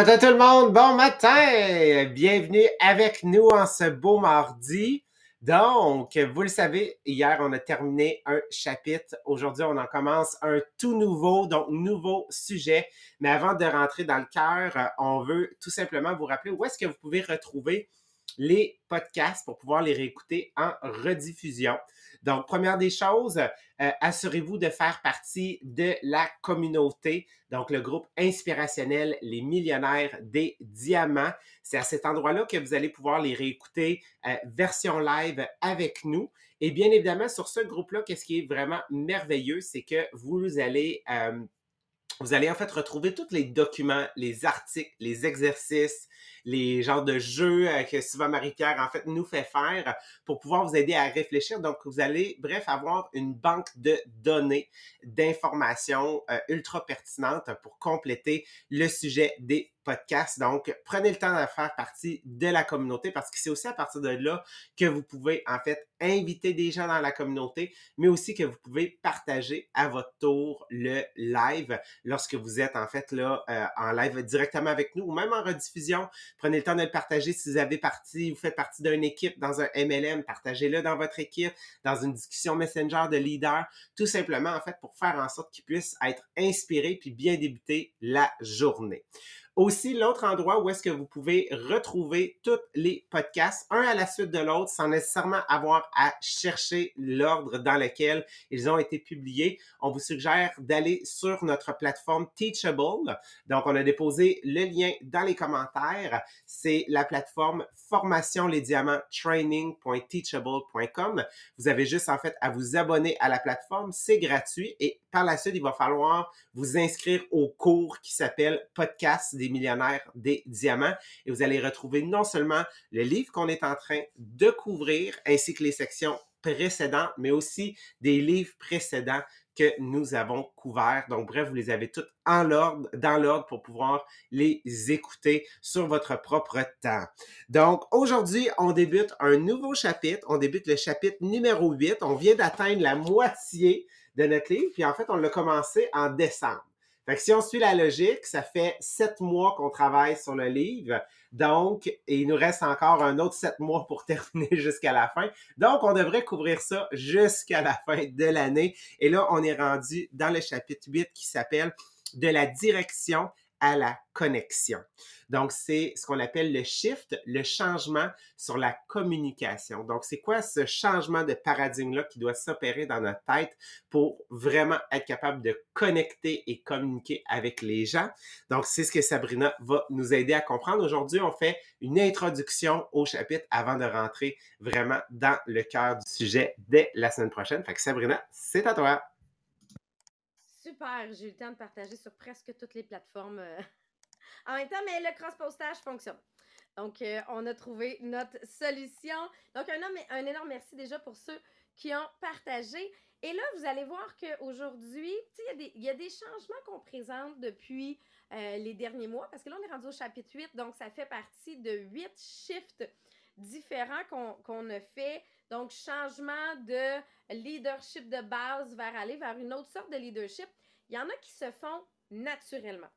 Bon matin tout le monde, bon matin! Bienvenue avec nous en ce beau mardi. Donc, vous le savez, hier on a terminé un chapitre. Aujourd'hui, on en commence un tout nouveau, donc nouveau sujet. Mais avant de rentrer dans le cœur, on veut tout simplement vous rappeler où est-ce que vous pouvez retrouver les podcasts pour pouvoir les réécouter en rediffusion. Donc, première des choses, euh, assurez-vous de faire partie de la communauté, donc le groupe inspirationnel Les Millionnaires des Diamants. C'est à cet endroit-là que vous allez pouvoir les réécouter euh, version live avec nous. Et bien évidemment, sur ce groupe-là, qu'est-ce qui est vraiment merveilleux, c'est que vous allez... Euh, vous allez en fait retrouver tous les documents, les articles, les exercices, les genres de jeux euh, que Sylvain Marie-Pierre, en fait, nous fait faire pour pouvoir vous aider à réfléchir. Donc, vous allez, bref, avoir une banque de données, d'informations euh, ultra pertinentes pour compléter le sujet des podcasts. Donc, prenez le temps de faire partie de la communauté parce que c'est aussi à partir de là que vous pouvez, en fait, inviter des gens dans la communauté, mais aussi que vous pouvez partager à votre tour le live lorsque vous êtes, en fait, là, euh, en live directement avec nous ou même en rediffusion. Prenez le temps de le partager si vous avez partie, vous faites partie d'une équipe dans un MLM, partagez-le dans votre équipe, dans une discussion Messenger de leader, tout simplement, en fait, pour faire en sorte qu'ils puissent être inspirés puis bien débuter la journée. Aussi, l'autre endroit où est-ce que vous pouvez retrouver tous les podcasts, un à la suite de l'autre, sans nécessairement avoir à chercher l'ordre dans lequel ils ont été publiés. On vous suggère d'aller sur notre plateforme Teachable. Donc, on a déposé le lien dans les commentaires. C'est la plateforme formation les diamants training.teachable.com. Vous avez juste en fait à vous abonner à la plateforme. C'est gratuit et par la suite, il va falloir vous inscrire au cours qui s'appelle Podcast des millionnaires des diamants. Et vous allez retrouver non seulement le livre qu'on est en train de couvrir, ainsi que les sections précédentes, mais aussi des livres précédents que nous avons couverts. Donc, bref, vous les avez toutes en dans l'ordre pour pouvoir les écouter sur votre propre temps. Donc, aujourd'hui, on débute un nouveau chapitre. On débute le chapitre numéro 8. On vient d'atteindre la moitié de notre livre. Puis en fait, on l'a commencé en décembre. Fait que si on suit la logique, ça fait sept mois qu'on travaille sur le livre. Donc, il nous reste encore un autre sept mois pour terminer jusqu'à la fin. Donc, on devrait couvrir ça jusqu'à la fin de l'année. Et là, on est rendu dans le chapitre 8 qui s'appelle De la direction à la connexion. Donc, c'est ce qu'on appelle le shift, le changement sur la communication. Donc, c'est quoi ce changement de paradigme-là qui doit s'opérer dans notre tête pour vraiment être capable de connecter et communiquer avec les gens? Donc, c'est ce que Sabrina va nous aider à comprendre. Aujourd'hui, on fait une introduction au chapitre avant de rentrer vraiment dans le cœur du sujet dès la semaine prochaine. Fait que Sabrina, c'est à toi. Super, j'ai eu le temps de partager sur presque toutes les plateformes euh, en même temps, mais le cross-postage fonctionne. Donc, euh, on a trouvé notre solution. Donc, un, énorme merci déjà pour ceux qui ont partagé. Et là, vous allez voir qu'aujourd'hui, il y, a des changements qu'on présente depuis euh, les derniers mois, parce que là, on est rendu au chapitre 8, donc ça fait partie de huit shifts différents qu'on a fait donc, changement de leadership de base vers aller vers une autre sorte de leadership. Il y en a qui se font naturellement.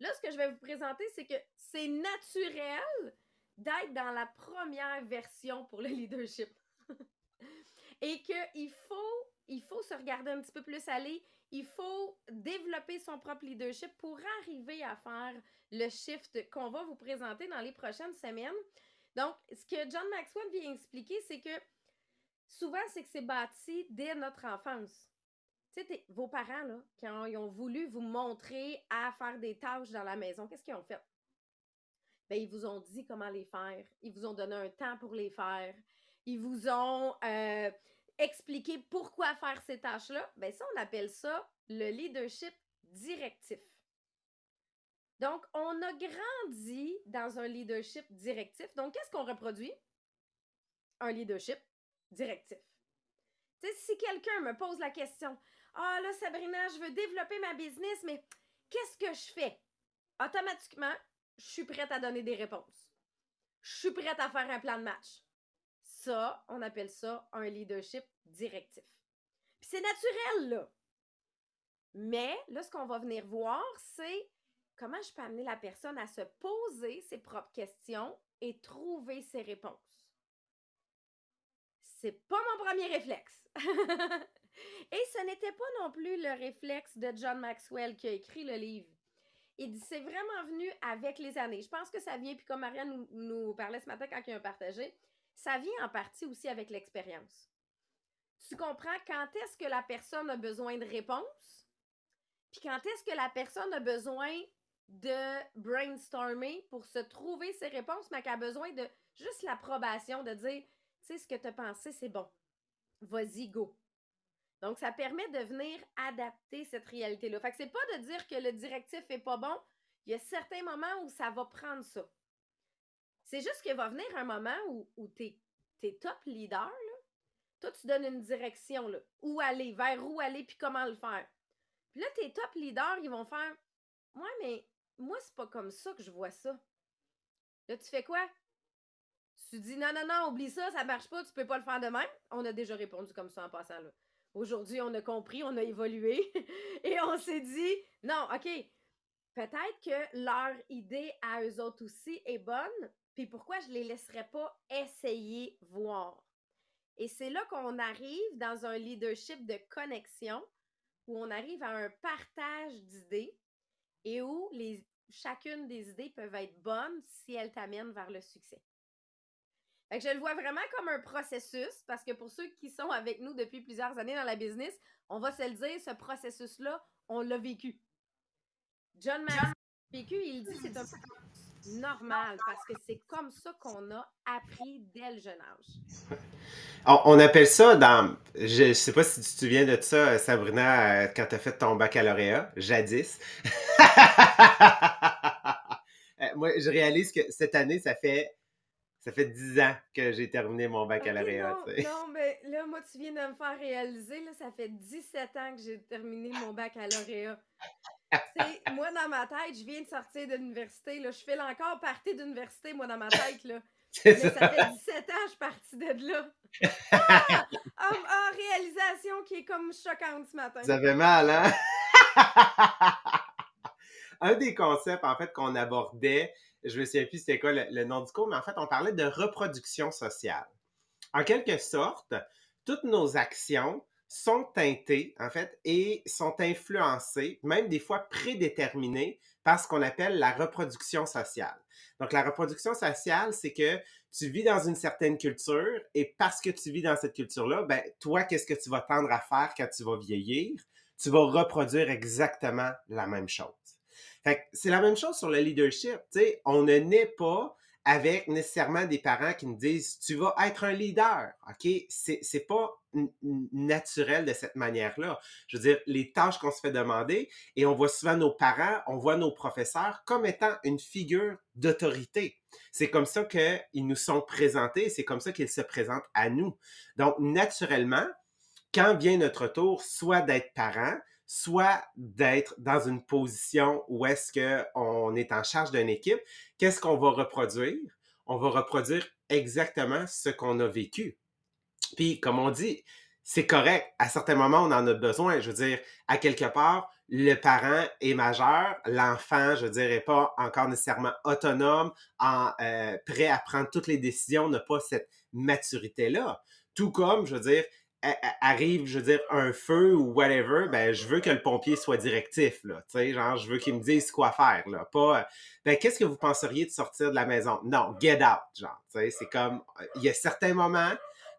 Là, ce que je vais vous présenter, c'est que c'est naturel d'être dans la première version pour le leadership. Et qu'il faut, il faut se regarder un petit peu plus aller. Il faut développer son propre leadership pour arriver à faire le shift qu'on va vous présenter dans les prochaines semaines. Donc, ce que John Maxwell vient expliquer, c'est que souvent, c'est que c'est bâti dès notre enfance. Tu vos parents, là, quand ont voulu vous montrer à faire des tâches dans la maison, qu'est-ce qu'ils ont fait? Ben, ils vous ont dit comment les faire. Ils vous ont donné un temps pour les faire. Ils vous ont euh, expliqué pourquoi faire ces tâches-là. Ben, ça, on appelle ça le leadership directif. Donc, on a grandi dans un leadership directif. Donc, qu'est-ce qu'on reproduit? Un leadership directif. Si quelqu'un me pose la question, ah là, Sabrina, je veux développer ma business, mais qu'est-ce que je fais? Automatiquement, je suis prête à donner des réponses. Je suis prête à faire un plan de match. Ça, on appelle ça un leadership directif. Puis c'est naturel, là. Mais là, ce qu'on va venir voir, c'est comment je peux amener la personne à se poser ses propres questions et trouver ses réponses. C'est pas mon premier réflexe. et ce n'était pas non plus le réflexe de John Maxwell qui a écrit le livre. Il dit c'est vraiment venu avec les années. Je pense que ça vient, puis comme Marianne nous, parlait ce matin quand il a partagé, ça vient en partie aussi avec l'expérience. Tu comprends quand est-ce que la personne a besoin de réponses, puis quand est-ce que la personne a besoin de brainstormer pour se trouver ses réponses, mais qu'elle a besoin de juste l'approbation, de dire, tu sais, ce que tu as pensé, c'est bon. Vas-y, go. Donc, ça permet de venir adapter cette réalité-là. Fait que c'est pas de dire que le directif est pas bon. Il y a certains moments où ça va prendre ça. C'est juste qu'il va venir un moment où, où top leader, là. Toi, tu donnes une direction, là. Où aller, vers où aller, puis comment le faire. Puis là, tes top leaders, ils vont faire Ouais, mais moi, c'est pas comme ça que je vois ça. Là, tu fais quoi? Tu dis non, non, non, oublie ça, ça marche pas, tu peux pas le faire de. On a déjà répondu comme ça en passant là. Aujourd'hui, on a compris, on a évolué et on s'est dit non, OK, peut-être que leur idée à eux autres aussi est bonne, puis pourquoi je les laisserais pas essayer voir? Et c'est là qu'on arrive dans un leadership de connexion où on arrive à un partage d'idées et où les, chacune des idées peuvent être bonnes si elles t'amènent vers le succès. Fait je le vois vraiment comme un processus parce que pour ceux qui sont avec nous depuis plusieurs années dans la business, on va se le dire, ce processus-là, on l'a vécu. John Maxwell vécu, il dit c'est un normal parce que c'est comme ça qu'on a appris dès le jeune âge. On, appelle ça dans. Je ne sais pas si tu te souviens de ça, Sabrina, euh, quand tu as fait ton baccalauréat, jadis. Euh, moi, je réalise que cette année, ça fait. Ça fait 10 ans que j'ai terminé mon baccalauréat. non, mais là, moi, tu viens de me faire réaliser, là, ça fait 17 ans que j'ai terminé mon baccalauréat. moi, dans ma tête, je viens de sortir de l'université. Je fais encore partie d'université, moi, dans ma tête. Là. Mais ça. fait 17 ans que je suis partie de là. Ah! En, réalisation qui est comme choquante ce matin. Ça fait mal, hein? Un des concepts, en fait, qu'on abordait, je me souviens plus c'était quoi le, nom du cours, mais en fait, on parlait de reproduction sociale. En quelque sorte, toutes nos actions sont teintées, en fait, et sont influencées, même des fois prédéterminées, par ce qu'on appelle la reproduction sociale. Donc, la reproduction sociale, c'est que tu vis dans une certaine culture et parce que tu vis dans cette culture-là, ben, toi, qu'est-ce que tu vas tendre à faire quand tu vas vieillir? Tu vas reproduire exactement la même chose. C'est la même chose sur le leadership. On ne naît pas avec nécessairement des parents qui nous disent tu vas être un leader. OK? C'est pas naturel de cette manière-là. Je veux dire, les tâches qu'on se fait demander, et on voit souvent nos parents, on voit nos professeurs comme étant une figure d'autorité. C'est comme ça qu'ils nous sont présentés, c'est comme ça qu'ils se présentent à nous. Donc, naturellement, quand vient notre tour, soit d'être parent, soit d'être dans une position où est-ce qu'on est en charge d'une équipe, qu'est-ce qu'on va reproduire? On va reproduire exactement ce qu'on a vécu. Puis, comme on dit, c'est correct. À certains moments, on en a besoin. Je veux dire, à quelque part, le parent est majeur, l'enfant, je n'est pas encore nécessairement autonome, en, euh, prêt à prendre toutes les décisions, n'a pas cette maturité-là. Tout comme, je veux dire, arrive, je veux dire, un feu ou whatever, ben, je veux que le pompier soit directif, là. Tu sais, genre, je veux qu'il me dise quoi faire, là. Pas, euh, ben, qu'est-ce que vous penseriez de sortir de la maison? Non, get out, genre. Tu sais, c'est comme, il y a certains moments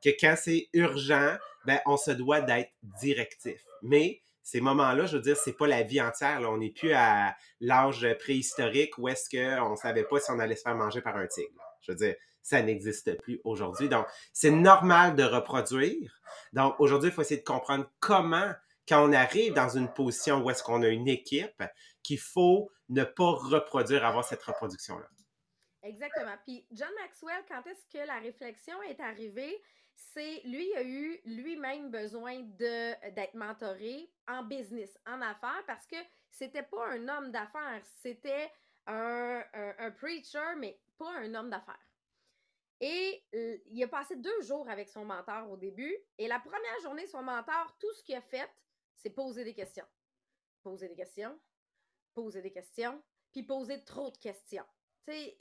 que quand c'est urgent, ben, on se doit d'être directif. Mais, ces moments-là, je veux dire, c'est pas la vie entière. Là. On n'est plus à l'âge préhistorique où est-ce qu'on savait pas si on allait se faire manger par un tigre. Je veux dire, ça n'existe plus aujourd'hui. Donc, c'est normal de reproduire. Donc, aujourd'hui, il faut essayer de comprendre comment, quand on arrive dans une position où est-ce qu'on a une équipe, qu'il faut ne pas reproduire, avoir cette reproduction-là. Exactement. Puis John Maxwell, quand est-ce que la réflexion est arrivée? C'est lui a eu lui-même besoin d'être mentoré en business, en affaires, parce que c'était pas un homme d'affaires, c'était un, un, preacher, mais pas un homme d'affaires. Et il a passé deux jours avec son mentor au début. Et la première journée, son mentor, tout ce qu'il a fait, c'est poser des questions. Poser des questions, poser des questions. puis poser trop de questions. Et,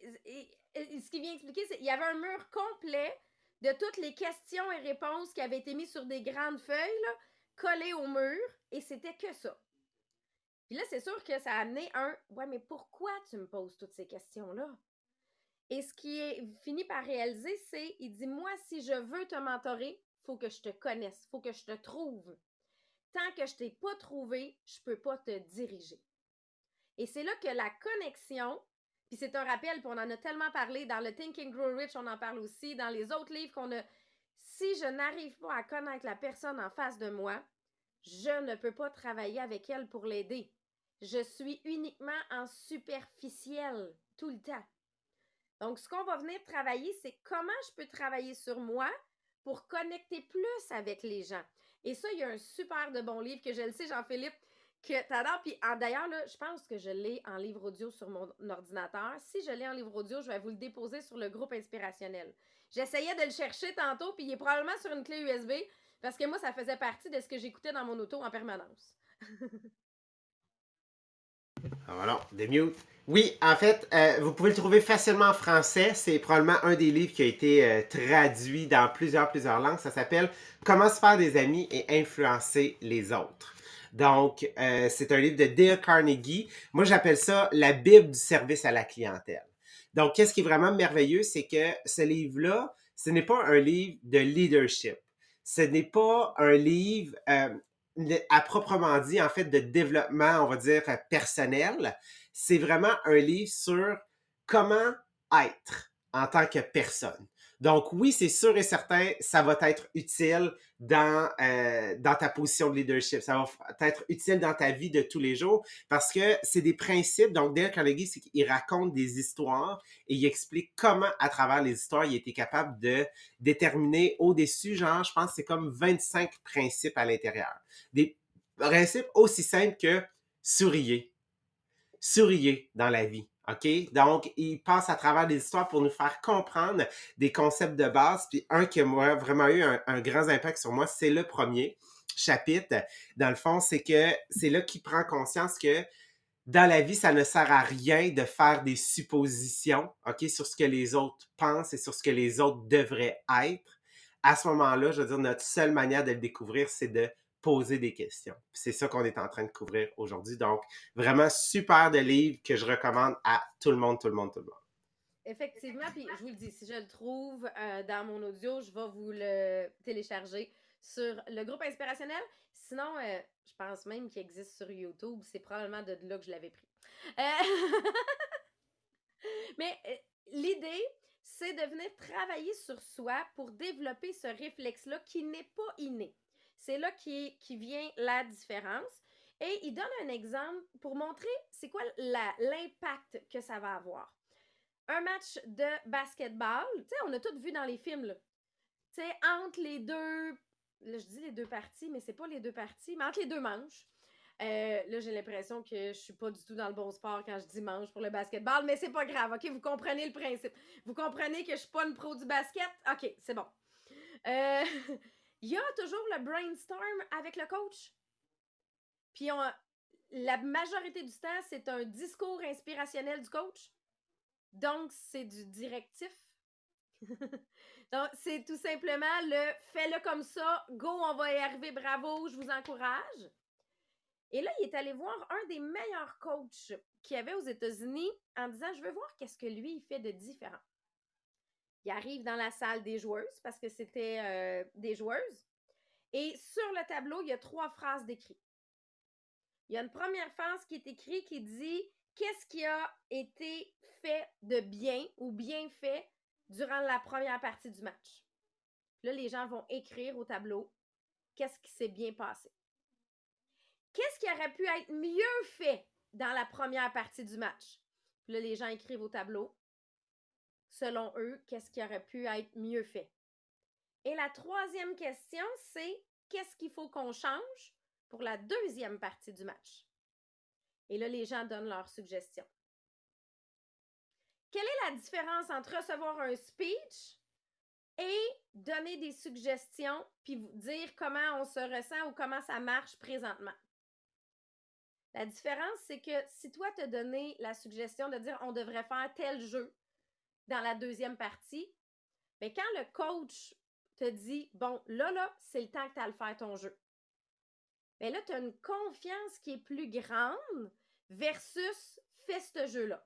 ce qui vient expliquer, c'est qu'il y avait un mur complet de toutes les questions et réponses qui avaient été mises sur des grandes feuilles, collées au mur, et c'était que ça. Puis là, c'est sûr que ça a amené un Ouais, mais pourquoi tu me poses toutes ces questions-là? Et ce qui est fini par réaliser, c'est il dit Moi, si je veux te mentorer, faut que je te connaisse, faut que je te trouve. Tant que je t'ai pas trouvé, je peux pas te diriger. Et c'est là que la connexion, puis c'est un rappel, puis on en a tellement parlé dans le Thinking Grow Rich, on en parle aussi, dans les autres livres qu'on a. Si je n'arrive pas à connaître la personne en face de moi, je ne peux pas travailler avec elle pour l'aider. Je suis uniquement en superficiel tout le temps. Donc, ce qu'on va venir travailler, c'est comment je peux travailler sur moi pour connecter plus avec les gens. Et ça, il y a un super de bon livre que je le sais, Jean-Philippe, que t'adores. Puis d'ailleurs, je pense que je l'ai en livre audio sur mon ordinateur. Si je l'ai en livre audio, je vais vous le déposer sur le groupe inspirationnel. J'essayais de le chercher tantôt, puis il est probablement sur une clé USB, parce que moi, ça faisait partie de ce que j'écoutais dans mon auto en permanence. Ah. Oui, en fait, euh, vous pouvez le trouver facilement en français. C'est probablement un des livres qui a été euh, traduit dans plusieurs, plusieurs langues. Ça s'appelle Comment se faire des amis et influencer les autres. Donc, euh, c'est un livre de Dale Carnegie. Moi, j'appelle ça la Bible du service à la clientèle. Donc, qu'est-ce qui est vraiment merveilleux, c'est que ce livre-là, ce n'est pas un livre de leadership. Ce n'est pas un livre à proprement dit, en fait, de développement, on va dire, personnel. C'est vraiment un livre sur comment être en tant que personne. Donc oui, c'est sûr et certain, ça va être utile dans, euh, dans ta position de leadership. Ça va être utile dans ta vie de tous les jours parce que c'est des principes. Donc Dale Carnegie, qu'il raconte des histoires et il explique comment, à travers les histoires, il était capable de déterminer au-dessus, genre, je pense, c'est comme 25 principes à l'intérieur. Des principes aussi simples que souriez. Souriez dans la vie. OK? Donc, il passe à travers des histoires pour nous faire comprendre des concepts de base. Puis un qui a vraiment eu un, grand impact sur moi, c'est le premier chapitre. Dans le fond, c'est que c'est là qu'il prend conscience que dans la vie, ça ne sert à rien de faire des suppositions, OK, sur ce que les autres pensent et sur ce que les autres devraient être. À ce moment-là, je veux dire, notre seule manière de le découvrir, c'est de poser des questions. C'est ça qu'on est en train de couvrir aujourd'hui. Donc, vraiment super de livre que je recommande à tout le monde, tout le monde, tout le monde. Effectivement, puis je vous le dis, si je le trouve euh, dans mon audio, je vais vous le télécharger sur le groupe inspirationnel. Sinon, euh, je pense même qu'il existe sur YouTube. C'est probablement de là que je l'avais pris. Euh, mais l'idée, c'est de venir travailler sur soi pour développer ce réflexe-là qui n'est pas inné. C'est là qui, vient la différence. Et il donne un exemple pour montrer c'est quoi l'impact que ça va avoir. Un match de basketball, tu sais, on a tout vu dans les films. Tu sais, entre les deux, là, je dis les deux parties, mais c'est pas les deux parties, mais entre les deux manches. Euh, là, j'ai l'impression que je suis pas du tout dans le bon sport quand je dis manche pour le basketball, mais c'est pas grave, ok? Vous comprenez le principe. Vous comprenez que je suis pas une pro du basket? Ok, c'est bon. Euh, il y a toujours le brainstorm avec le coach. Puis la majorité du temps, c'est un discours inspirationnel du coach. Donc, c'est du directif. Donc, c'est tout simplement le fais-le comme ça, go, on va y arriver, bravo, je vous encourage. Et là, il est allé voir un des meilleurs coachs qu'il y avait aux États-Unis en disant Je veux voir qu'est-ce que lui, il fait de différent. Il arrive dans la salle des joueuses parce que c'était euh, des joueuses. Et sur le tableau, il y a trois phrases décrites. Il y a une première phrase qui est écrite qui dit Qu'est-ce qui a été fait de bien ou bien fait durant la première partie du match? Là, les gens vont écrire au tableau Qu'est-ce qui s'est bien passé? Qu'est-ce qui aurait pu être mieux fait dans la première partie du match? là, les gens écrivent au tableau selon eux, qu'est-ce qui aurait pu être mieux fait. Et la troisième question, c'est qu'est-ce qu'il faut qu'on change pour la deuxième partie du match? Et là, les gens donnent leurs suggestions. Quelle est la différence entre recevoir un speech et donner des suggestions puis vous dire comment on se ressent ou comment ça marche présentement? La différence, c'est que si toi te donné la suggestion de dire on devrait faire tel jeu dans la deuxième partie, mais ben, quand le coach te dit bon, là, là, c'est le temps que tu as le faire ton jeu. Mais ben là, tu as une confiance qui est plus grande versus fais ce jeu-là.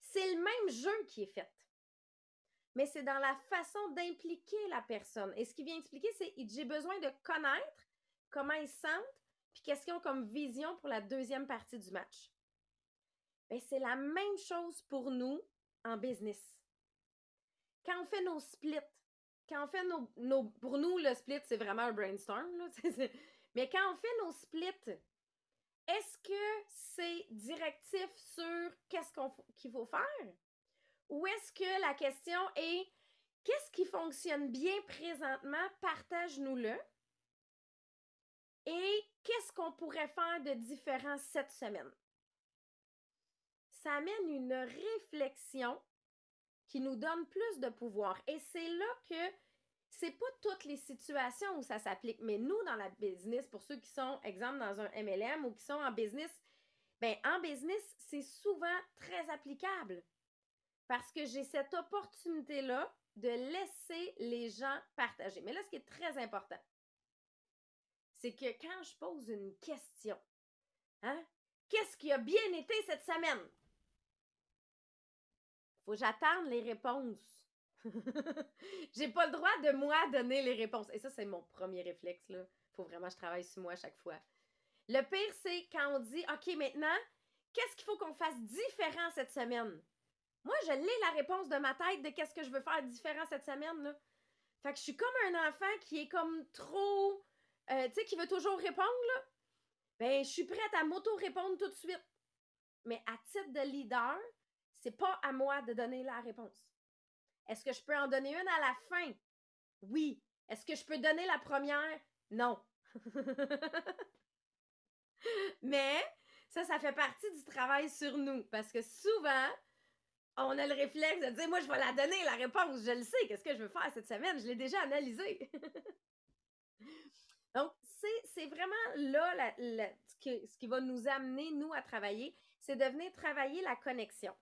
C'est le même jeu qui est fait. Mais c'est dans la façon d'impliquer la personne. Et ce qui vient expliquer, c'est j'ai besoin de connaître comment ils sentent, puis qu'est-ce qu'ils ont comme vision pour la deuxième partie du match. Mais ben, c'est la même chose pour nous en business. Quand on fait nos splits, quand on fait nos, pour nous, le split, c'est vraiment un brainstorm, mais quand on fait nos splits, est-ce que c'est directif sur qu'est-ce qu'il faut faire? Ou est-ce que la question est qu'est-ce qui fonctionne bien présentement? Partage-nous-le. Et qu'est-ce qu'on pourrait faire de différent cette semaine? Ça amène une réflexion qui nous donne plus de pouvoir. Et c'est là que c'est pas toutes les situations où ça s'applique, mais nous, dans la business, pour ceux qui sont, exemple, dans un MLM ou qui sont en business, ben en business, c'est souvent très applicable parce que j'ai cette opportunité-là de laisser les gens partager. Mais là, ce qui est très important, c'est que quand je pose une question, hein, qu'est-ce qui a bien été cette semaine? Faut que j'attende les réponses. J'ai pas le droit de moi donner les réponses. Et ça, c'est mon premier réflexe. Là. Faut vraiment que je travaille sur moi à chaque fois. Le pire, c'est quand on dit OK, maintenant, qu'est-ce qu'il faut qu'on fasse différent cette semaine? Moi, je l'ai la réponse de ma tête de qu'est-ce que je veux faire différent cette semaine. Là. Fait que je suis comme un enfant qui est comme trop. Euh, tu sais, qui veut toujours répondre, là. Ben, je suis prête à m'auto-répondre tout de suite. Mais à titre de leader, c'est pas à moi de donner la réponse. Est-ce que je peux en donner une à la fin? Oui. Est-ce que je peux donner la première? Non. Mais ça, ça fait partie du travail sur nous parce que souvent, on a le réflexe de dire, moi, je vais la donner, la réponse, je le sais, qu'est-ce que je veux faire cette semaine, je l'ai déjà analysé. Donc, c'est vraiment là ce, qui va nous amener, nous, à travailler, c'est de venir travailler la connexion.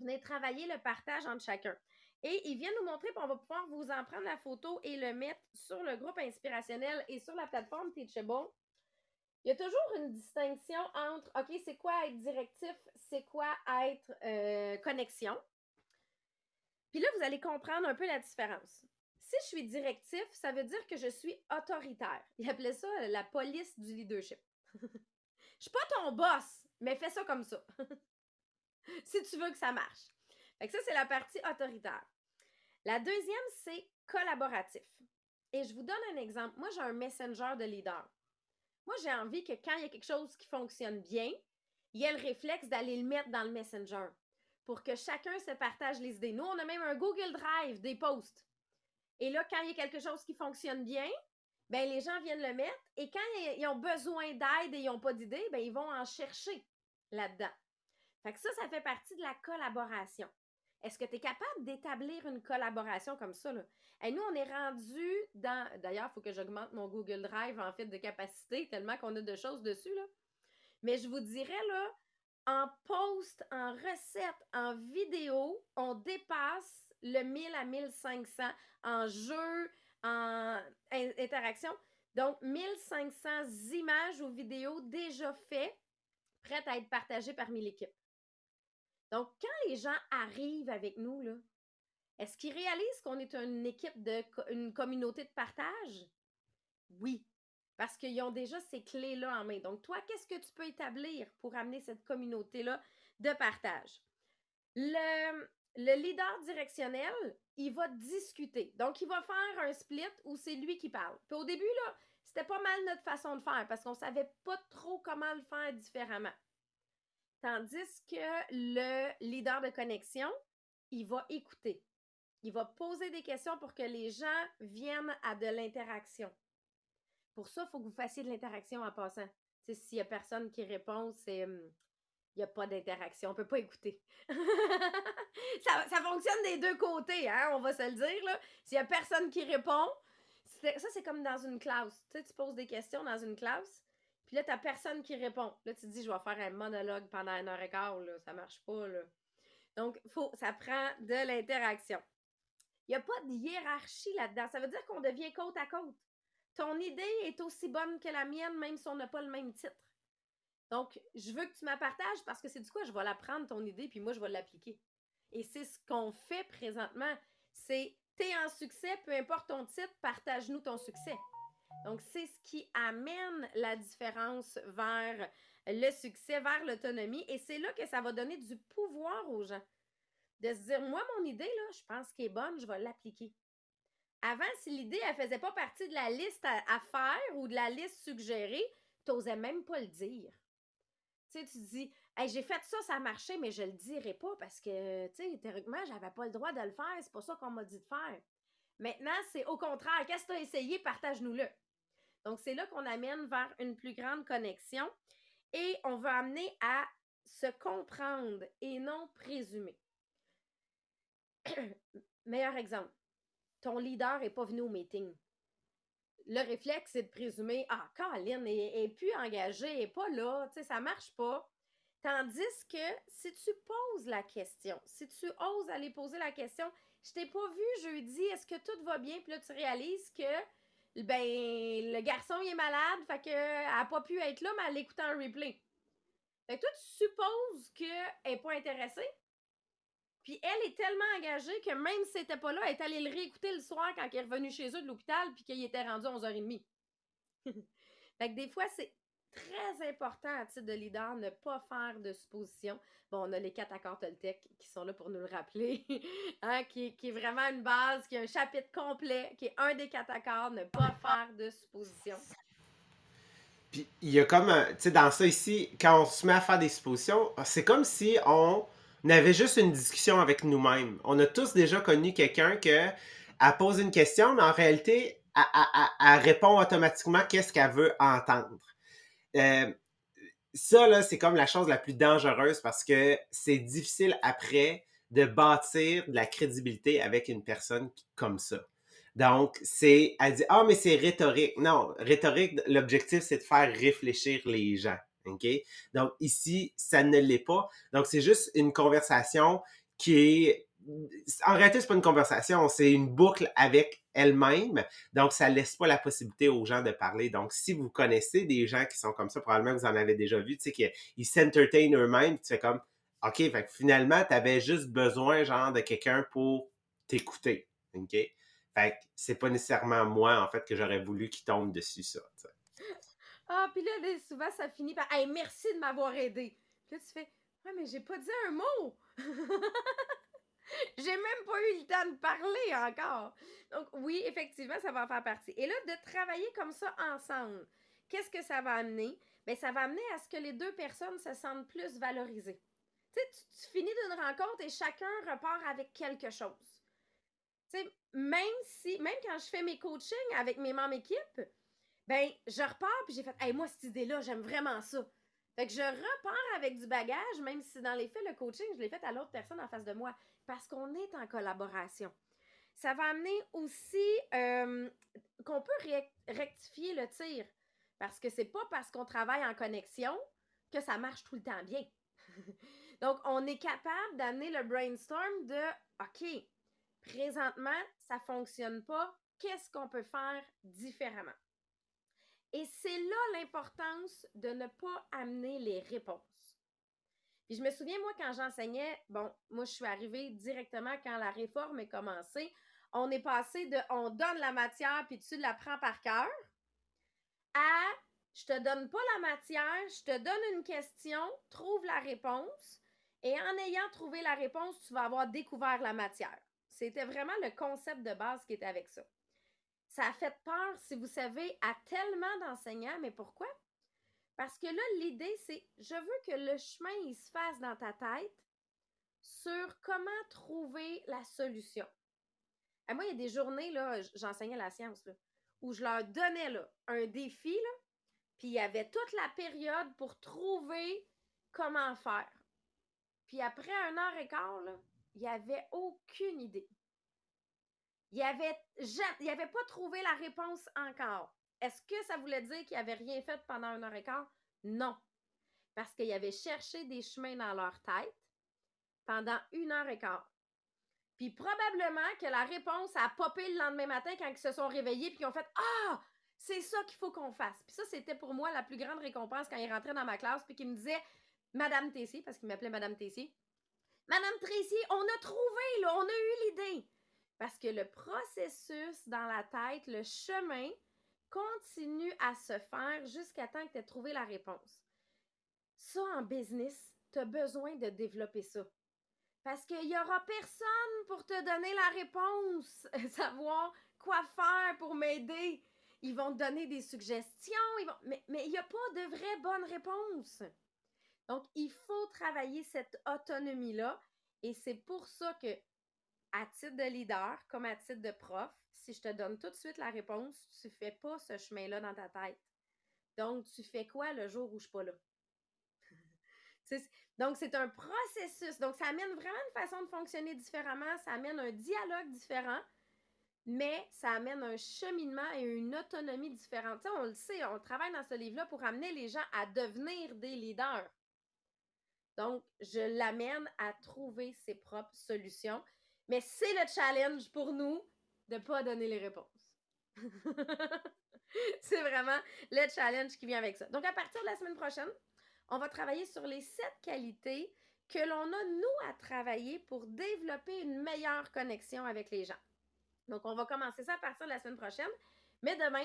Venir travailler le partage entre chacun. Et il vient nous montrer, puis on va pouvoir vous en prendre la photo et le mettre sur le groupe inspirationnel et sur la plateforme Teachable. Il y a toujours une distinction entre, OK, c'est quoi être directif, c'est quoi être euh, connexion? Puis là, vous allez comprendre un peu la différence. Si je suis directif, ça veut dire que je suis autoritaire. Il appelait ça la police du leadership. je suis pas ton boss, mais fais ça comme ça. si tu veux que ça marche. Fait ça, c'est la partie autoritaire. La deuxième, c'est collaboratif. Et je vous donne un exemple. Moi, j'ai un messenger de leader. Moi, j'ai envie que quand il y a quelque chose qui fonctionne bien, il y ait le réflexe d'aller le mettre dans le messenger pour que chacun se partage les idées. Nous, on a même un Google Drive des posts. Et là, quand il y a quelque chose qui fonctionne bien, ben les gens viennent le mettre et quand ils ont besoin d'aide et ils n'ont pas d'idée, ben ils vont en chercher là-dedans. Fait que ça, ça fait partie de la collaboration. Est-ce que tu es capable d'établir une collaboration comme ça? Là? Et nous, on est rendu dans. D'ailleurs, il faut que j'augmente mon Google Drive en fait de capacité, tellement qu'on a de choses dessus. Là. Mais je vous dirais, là, en post, en recette, en vidéo, on dépasse le 1000 à 1500 en jeu, en interaction. Donc, 1500 images ou vidéos déjà faites, prêtes à être partagées parmi l'équipe. Donc, quand les gens arrivent avec nous, là, est-ce qu'ils réalisent qu'on est une équipe de une communauté de partage? Oui, parce qu'ils ont déjà ces clés-là en main. Donc, toi, qu'est-ce que tu peux établir pour amener cette communauté-là de partage? Le, le leader directionnel, il va discuter. Donc, il va faire un split où c'est lui qui parle. Puis au début, là, c'était pas mal notre façon de faire parce qu'on savait pas trop comment le faire différemment. Tandis que le leader de connexion, il va écouter. Il va poser des questions pour que les gens viennent à de l'interaction. Pour ça, il faut que vous fassiez de l'interaction en passant. S'il n'y a personne qui répond, c'est. Hum, il n'y a pas d'interaction. On ne peut pas écouter. ça, fonctionne des deux côtés, hein, on va se le dire. S'il n'y a personne qui répond, ça, c'est comme dans une classe. Tu sais, tu poses des questions dans une classe, Puis là, t'as personne qui répond. Là, tu te dis, je vais faire un monologue pendant une heure et quart, là. Ça marche pas, là. Donc, ça prend de l'interaction. Il n'y a pas de hiérarchie là-dedans. Ça veut dire qu'on devient côte à côte. Ton idée est aussi bonne que la mienne, même si on n'a pas le même titre. Donc, je veux que tu me partages parce que c'est du quoi? Je vais la prendre, ton idée, puis moi, je vais l'appliquer. Et c'est ce qu'on fait présentement. C'est, t'es en succès, peu importe ton titre, partage-nous ton succès. Donc, c'est ce qui amène la différence vers le succès, vers l'autonomie. Et c'est là que ça va donner du pouvoir aux gens. De se dire, moi, mon idée, là, je pense qu'elle est bonne, je vais l'appliquer. Avant, si l'idée, elle faisait pas partie de la liste à, faire ou de la liste suggérée, tu n'osais même pas le dire. Tu sais, tu dis, j'ai fait ça, ça a marché, mais je le dirai pas parce que, tu sais, théoriquement, j'avais pas le droit de le faire. C'est pas ça qu'on m'a dit de faire. Maintenant, c'est au contraire. Qu'est-ce que tu as essayé? Partage-nous-le. Donc, c'est là qu'on amène vers une plus grande connexion et on va amener à se comprendre et non présumer. Meilleur exemple, ton leader n'est pas venu au meeting. Le réflexe, c'est de présumer Ah, Caroline est, plus engagée, n'est pas là, tu sais, ça ne marche pas. Tandis que si tu poses la question, si tu oses aller poser la question, je t'ai pas vu jeudi, est-ce que tout va bien? Puis là, tu réalises que ben le garçon il est malade, fait qu'elle n'a pas pu être là, mais elle l'écoute en replay. Fait que toi, tu supposes qu'elle n'est pas intéressée. Puis elle est tellement engagée que même si c'était pas là, elle est allée le réécouter le soir quand elle est revenue chez eux de l'hôpital puis qu'il était rendu 11h30. fait que des fois, c'est très important à titre de leader ne pas faire de suppositions. Bon, on a les quatre accords Toltec qui sont là pour nous le rappeler, hein, qui, qui, est vraiment une base, qui est un chapitre complet, qui est un des quatre accords, ne pas faire de suppositions. Puis il y a comme, tu sais, dans ça ici, quand on se met à faire des suppositions, c'est comme si on avait juste une discussion avec nous-mêmes. On a tous déjà connu quelqu'un que elle pose une question, mais en réalité, elle, répond automatiquement qu'est-ce qu'elle veut entendre. Euh, ça, là, c'est comme la chose la plus dangereuse parce que c'est difficile après de bâtir de la crédibilité avec une personne comme ça. Donc, c'est, elle dit, ah, mais c'est rhétorique. Non, rhétorique, l'objectif, c'est de faire réfléchir les gens. OK? Donc, ici, ça ne l'est pas. Donc, c'est juste une conversation qui est. En réalité, c'est pas une conversation, c'est une boucle avec elle-même. Donc, ça laisse pas la possibilité aux gens de parler. Donc, si vous connaissez des gens qui sont comme ça, probablement que vous en avez déjà vu, tu sais, qu'ils s'entertainent eux-mêmes, tu fais comme, OK, fait finalement, tu avais juste besoin, genre, de quelqu'un pour t'écouter. OK? Fait que c'est pas nécessairement moi, en fait, que j'aurais voulu qu'il tombe dessus, ça. Ah, puis là, souvent, ça finit par Hey, merci de m'avoir aidé. Puis là, tu fais Ouais, mais j'ai pas dit un mot. j'ai même pas eu le temps de parler encore. Donc, oui, effectivement, ça va en faire partie. Et là, de travailler comme ça ensemble, qu'est-ce que ça va amener? Bien, ça va amener à ce que les deux personnes se sentent plus valorisées. Tu sais, tu finis d'une rencontre et chacun repart avec quelque chose. Tu sais, même si, même quand je fais mes coachings avec mes membres équipes, ben, je repars puis j'ai fait, hey, moi, cette idée-là, j'aime vraiment ça. Fait que je repars avec du bagage, même si dans les faits, le coaching, je l'ai fait à l'autre personne en face de moi, parce qu'on est en collaboration. Ça va amener aussi euh, qu'on peut rectifier le tir, parce que c'est pas parce qu'on travaille en connexion que ça marche tout le temps bien. Donc, on est capable d'amener le brainstorm de, OK, présentement, ça fonctionne pas, qu'est-ce qu'on peut faire différemment? Et c'est là l'importance de ne pas amener les réponses. Puis je me souviens, moi, quand j'enseignais, bon, moi, je suis arrivée directement quand la réforme est commencée. On est passé de on donne la matière puis tu la prends par cœur à je te donne pas la matière, je te donne une question, trouve la réponse et en ayant trouvé la réponse, tu vas avoir découvert la matière. C'était vraiment le concept de base qui était avec ça ça a fait peur, si vous savez, à tellement d'enseignants. Mais pourquoi? Parce que là, l'idée, c'est je veux que le chemin, il se fasse dans ta tête sur comment trouver la solution. Et moi, il y a des journées, là, j'enseignais la science, où je leur donnais un défi, là, puis il y avait toute la période pour trouver comment faire. Puis après un heure et quart, il n'y avait aucune idée. Il avait, il avait pas trouvé la réponse encore. Est-ce que ça voulait dire qu'il n'avait rien fait pendant une heure et quart? Non. Parce qu'il avait cherché des chemins dans leur tête pendant une heure et quart. Puis probablement que la réponse a popé le lendemain matin quand ils se sont réveillés puis qu'ils ont fait Ah, c'est ça qu'il faut qu'on fasse. Puis ça, c'était pour moi la plus grande récompense quand ils rentraient dans ma classe puis qu'ils me disaient Madame Tessier, parce qu'il m'appelait Madame Tessier. Madame Tracy, on a trouvé, on a eu l'idée. Parce que le processus dans la tête, le chemin, continue à se faire jusqu'à temps que tu aies trouvé la réponse. Ça, en business, tu as besoin de développer ça. Parce qu'il n'y aura personne pour te donner la réponse, savoir quoi faire pour m'aider. Ils vont te donner des suggestions, mais, mais il n'y a pas de vraie bonne réponse. Donc, il faut travailler cette autonomie-là. Et c'est pour ça que, à titre de leader, comme à titre de prof, si je te donne tout de suite la réponse, tu fais pas ce chemin-là dans ta tête. Donc, tu fais quoi le jour où je suis pas là? Donc, c'est un processus. Donc, ça amène vraiment une façon de fonctionner différemment, ça amène un dialogue différent, mais ça amène un cheminement et une autonomie différente. on le sait, on travaille dans ce livre-là pour amener les gens à devenir des leaders. Donc, je l'amène à trouver ses propres solutions. Mais c'est le challenge pour nous de pas donner les réponses. c'est vraiment le challenge qui vient avec ça. Donc, à partir de la semaine prochaine, on va travailler sur les sept qualités que l'on a, nous, à travailler pour développer une meilleure connexion avec les gens. Donc, on va commencer ça à partir de la semaine prochaine. Mais demain,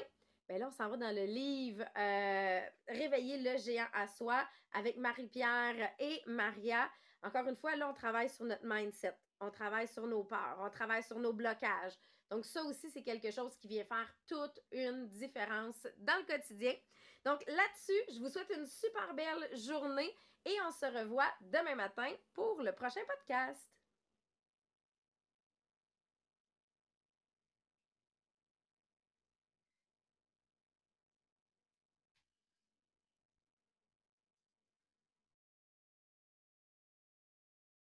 ben là, on s'en va dans le livre euh, Réveiller le géant à soi avec Marie-Pierre et Maria. Encore une fois, là, on travaille sur notre mindset, on travaille sur nos peurs, on travaille sur nos blocages. Donc, ça aussi, c'est quelque chose qui vient faire toute une différence dans le quotidien. Donc, là-dessus, je vous souhaite une super belle journée et on se revoit demain matin pour le prochain podcast.